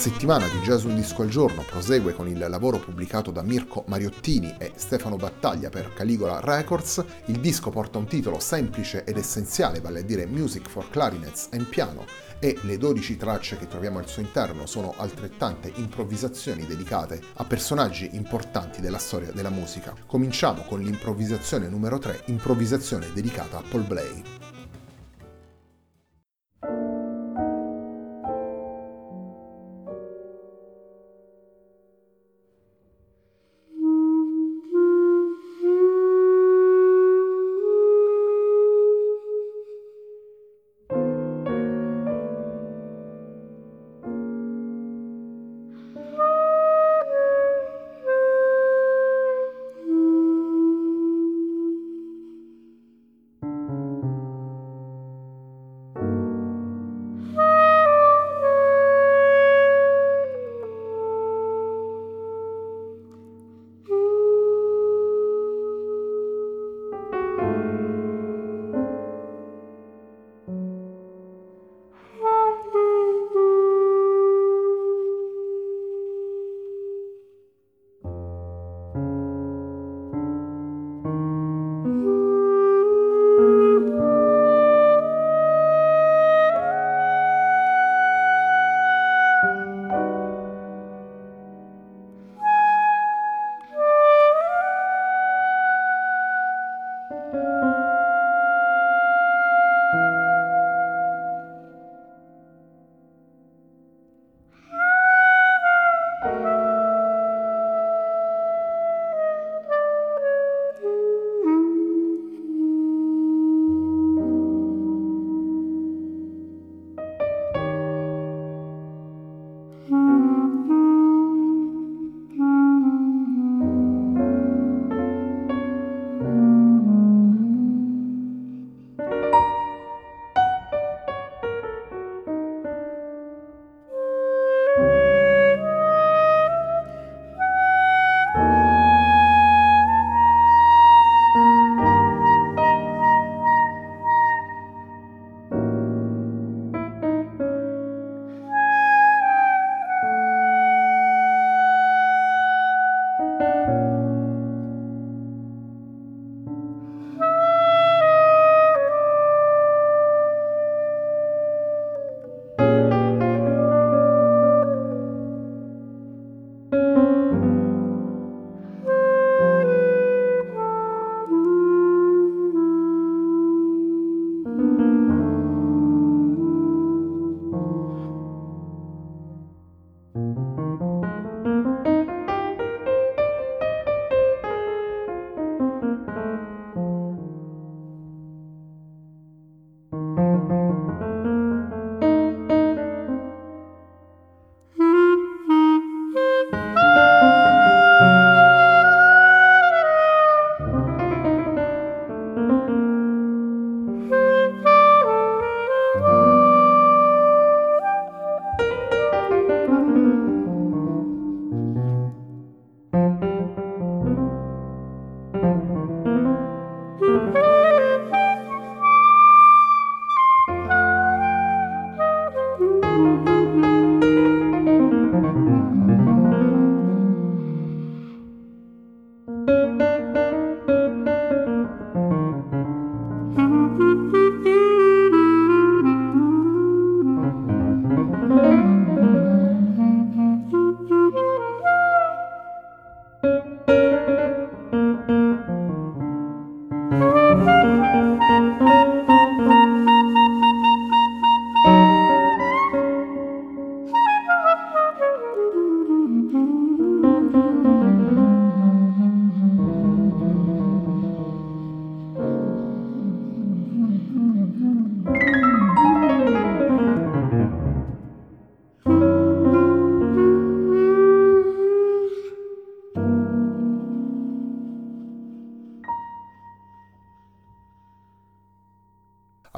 Settimana di Jazz Un Disco al Giorno prosegue con il lavoro pubblicato da Mirko Mariottini e Stefano Battaglia per Caligola Records. Il disco porta un titolo semplice ed essenziale, vale a dire Music for Clarinets and Piano, e le 12 tracce che troviamo al suo interno sono altrettante improvvisazioni dedicate a personaggi importanti della storia della musica. Cominciamo con l'improvvisazione numero 3, improvvisazione dedicata a Paul Blay.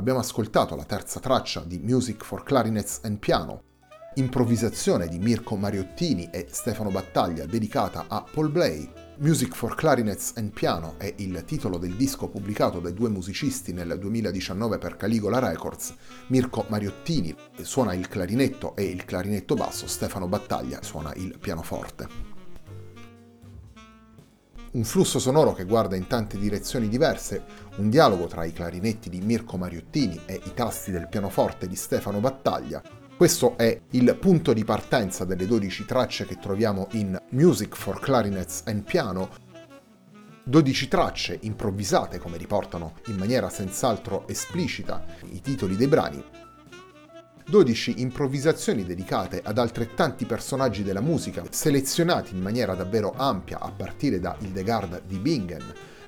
Abbiamo ascoltato la terza traccia di Music for Clarinets and Piano, improvvisazione di Mirko Mariottini e Stefano Battaglia dedicata a Paul Blay. Music for Clarinets and Piano è il titolo del disco pubblicato dai due musicisti nel 2019 per Caligola Records. Mirko Mariottini suona il clarinetto e il clarinetto basso, Stefano Battaglia suona il pianoforte un flusso sonoro che guarda in tante direzioni diverse, un dialogo tra i clarinetti di Mirko Mariottini e i tasti del pianoforte di Stefano Battaglia. Questo è il punto di partenza delle 12 tracce che troviamo in Music for Clarinets and Piano, 12 tracce improvvisate come riportano in maniera senz'altro esplicita i titoli dei brani, 12 improvvisazioni dedicate ad altrettanti personaggi della musica, selezionati in maniera davvero ampia a partire da Hildegard di Bingen,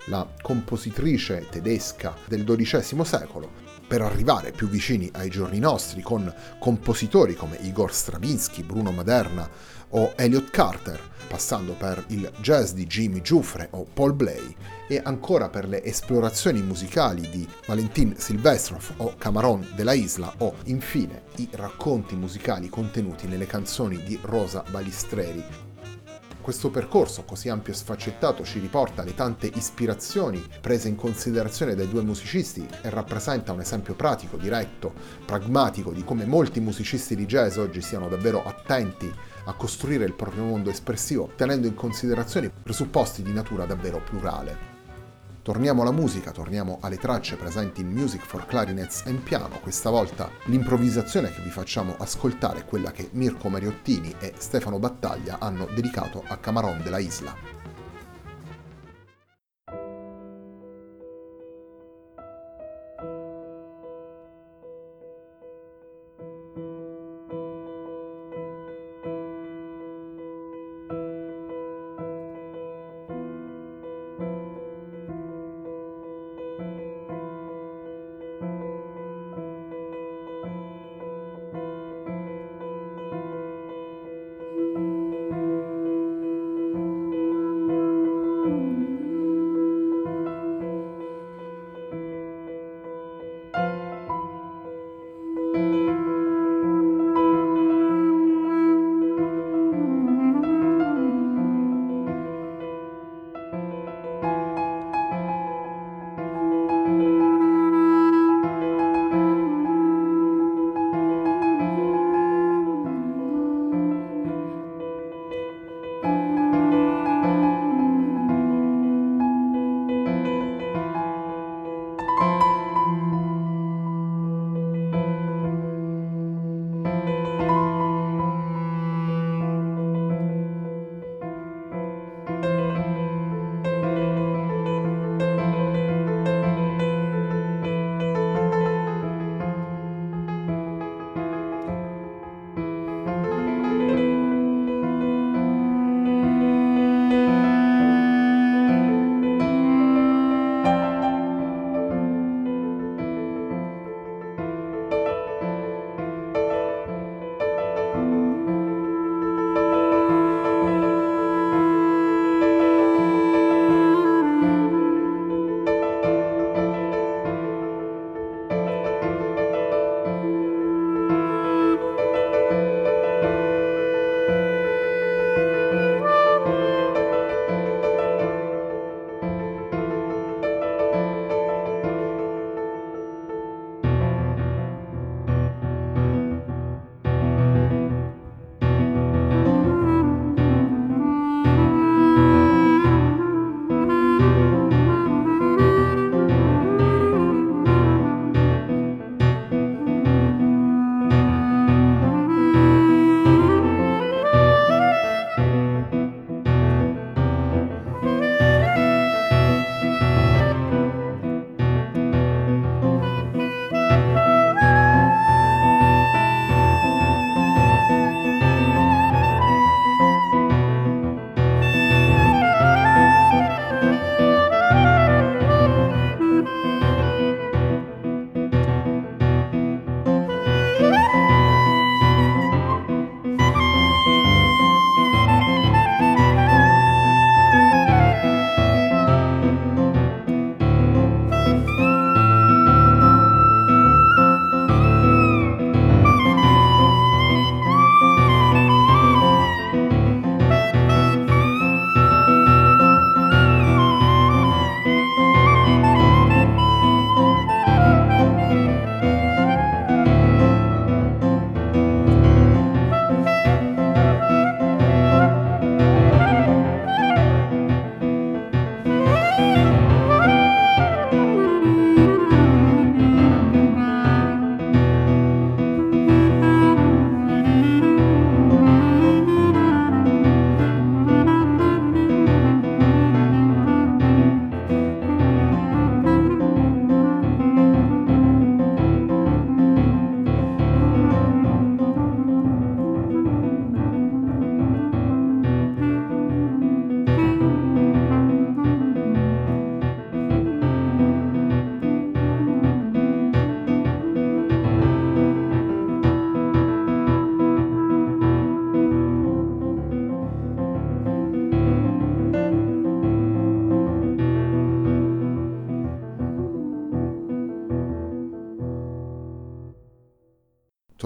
la compositrice tedesca del XII secolo, per arrivare più vicini ai giorni nostri con compositori come Igor Stravinsky, Bruno Maderna o Elliot Carter, passando per il jazz di Jimmy Giuffre o Paul Blay e ancora per le esplorazioni musicali di Valentin Silvestrov o Camarón de la Isla o infine i racconti musicali contenuti nelle canzoni di Rosa Balistreri. Questo percorso così ampio e sfaccettato ci riporta le tante ispirazioni prese in considerazione dai due musicisti e rappresenta un esempio pratico, diretto, pragmatico di come molti musicisti di jazz oggi siano davvero attenti a costruire il proprio mondo espressivo, tenendo in considerazione presupposti di natura davvero plurale. Torniamo alla musica, torniamo alle tracce presenti in Music for Clarinets and Piano. Questa volta l'improvvisazione che vi facciamo ascoltare è quella che Mirko Mariottini e Stefano Battaglia hanno dedicato a Camarón della Isla.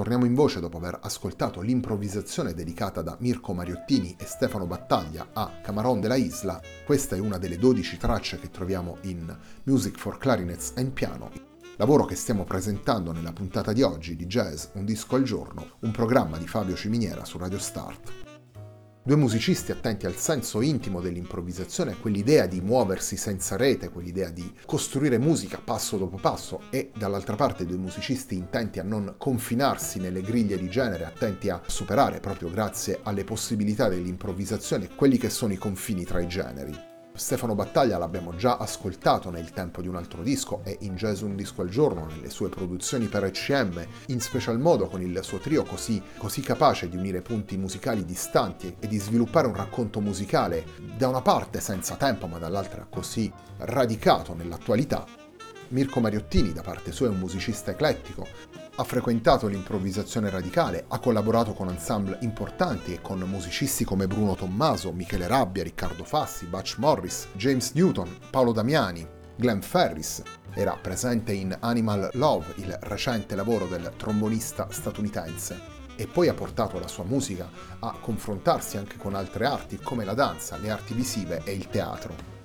Torniamo in voce dopo aver ascoltato l'improvvisazione dedicata da Mirko Mariottini e Stefano Battaglia a Camarón de la Isla. Questa è una delle 12 tracce che troviamo in Music for Clarinets and Piano, lavoro che stiamo presentando nella puntata di oggi di Jazz Un disco al giorno, un programma di Fabio Ciminiera su Radio Start. Due musicisti attenti al senso intimo dell'improvvisazione, quell'idea di muoversi senza rete, quell'idea di costruire musica passo dopo passo e dall'altra parte due musicisti intenti a non confinarsi nelle griglie di genere, attenti a superare proprio grazie alle possibilità dell'improvvisazione quelli che sono i confini tra i generi. Stefano Battaglia l'abbiamo già ascoltato nel tempo di un altro disco e in Jazz Un Disco al Giorno, nelle sue produzioni per ECM, in special modo con il suo trio così, così capace di unire punti musicali distanti e di sviluppare un racconto musicale da una parte senza tempo ma dall'altra così radicato nell'attualità. Mirko Mariottini da parte sua è un musicista eclettico, ha frequentato l'improvvisazione radicale, ha collaborato con ensemble importanti e con musicisti come Bruno Tommaso, Michele Rabbia, Riccardo Fassi, Butch Morris, James Newton, Paolo Damiani, Glenn Ferris. Era presente in Animal Love, il recente lavoro del trombonista statunitense e poi ha portato la sua musica a confrontarsi anche con altre arti come la danza, le arti visive e il teatro.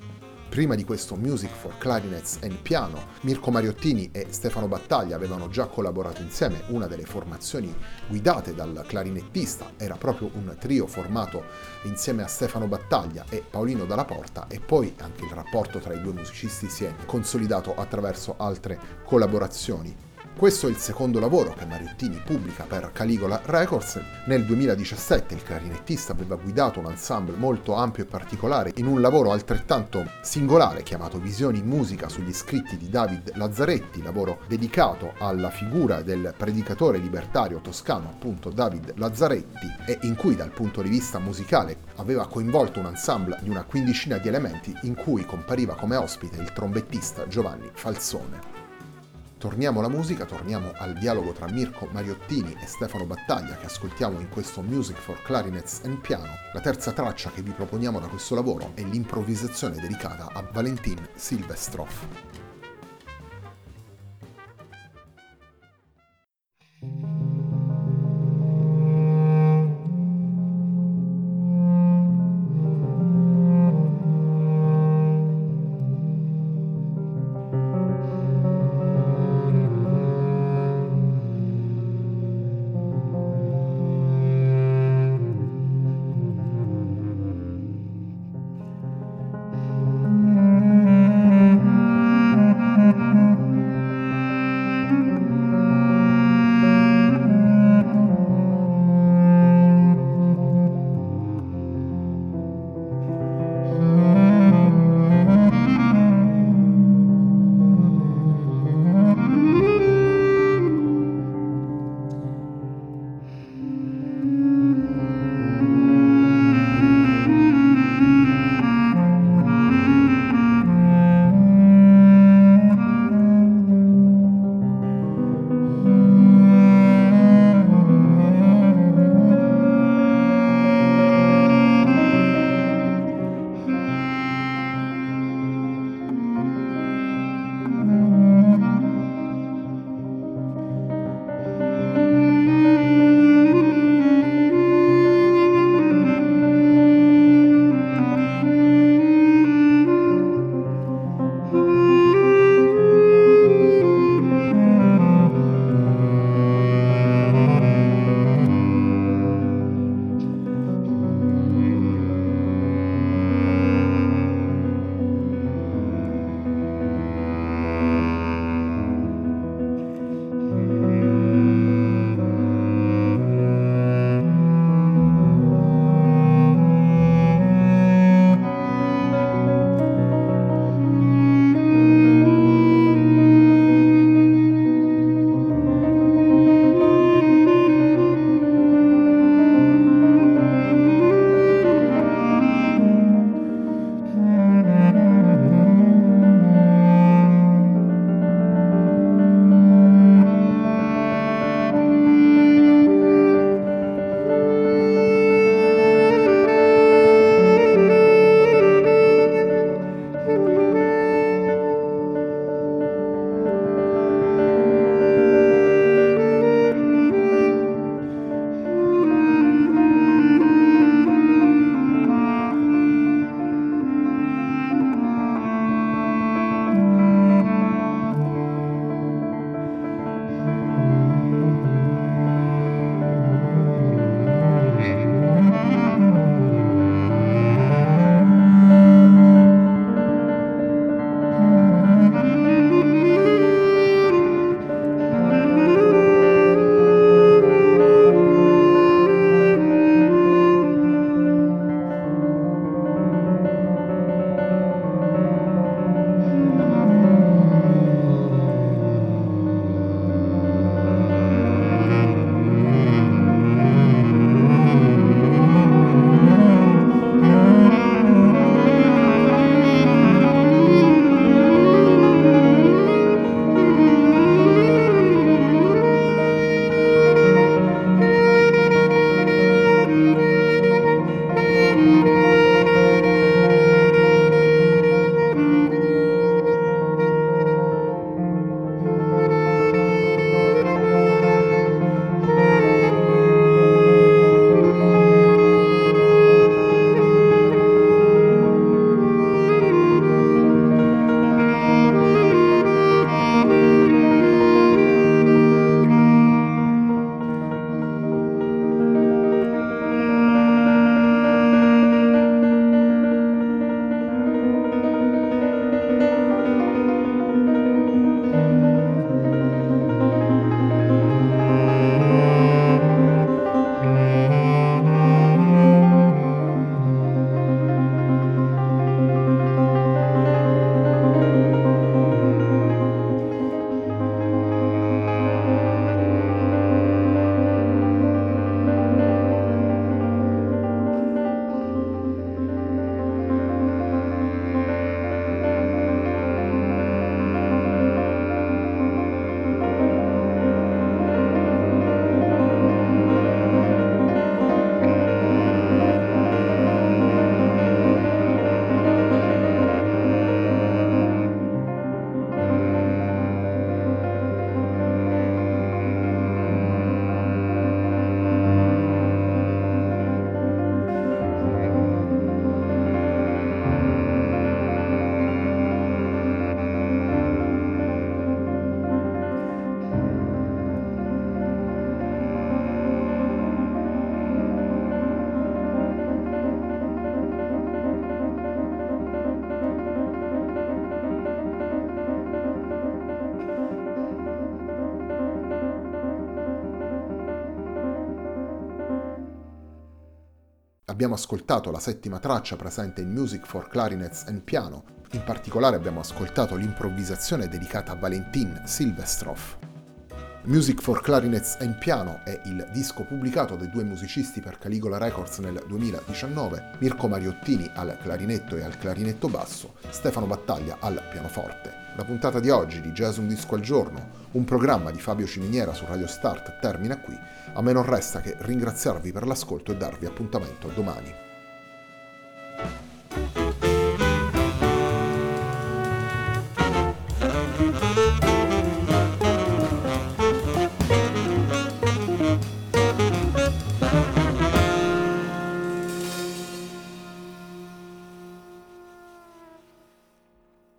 Prima di questo Music for Clarinets and Piano, Mirko Mariottini e Stefano Battaglia avevano già collaborato insieme, una delle formazioni guidate dal clarinettista era proprio un trio formato insieme a Stefano Battaglia e Paolino Dalla Porta e poi anche il rapporto tra i due musicisti si è consolidato attraverso altre collaborazioni. Questo è il secondo lavoro che Mariottini pubblica per Caligola Records. Nel 2017 il clarinettista aveva guidato un ensemble molto ampio e particolare in un lavoro altrettanto singolare chiamato Visioni in musica sugli scritti di David Lazzaretti, lavoro dedicato alla figura del predicatore libertario toscano appunto David Lazzaretti e in cui dal punto di vista musicale aveva coinvolto un ensemble di una quindicina di elementi in cui compariva come ospite il trombettista Giovanni Falsone. Torniamo alla musica, torniamo al dialogo tra Mirko Mariottini e Stefano Battaglia che ascoltiamo in questo Music for Clarinets and Piano. La terza traccia che vi proponiamo da questo lavoro è l'improvvisazione dedicata a Valentin Silvestrov. Abbiamo ascoltato la settima traccia presente in Music for Clarinets and Piano, in particolare abbiamo ascoltato l'improvvisazione dedicata a Valentin Silvestrov. Music for Clarinets and Piano è il disco pubblicato dai due musicisti per Caligola Records nel 2019, Mirko Mariottini al clarinetto e al clarinetto basso, Stefano Battaglia al pianoforte. La puntata di oggi di Jazz Un Disco al Giorno, un programma di Fabio Ciminiera su Radio Start, termina qui. A me non resta che ringraziarvi per l'ascolto e darvi appuntamento domani.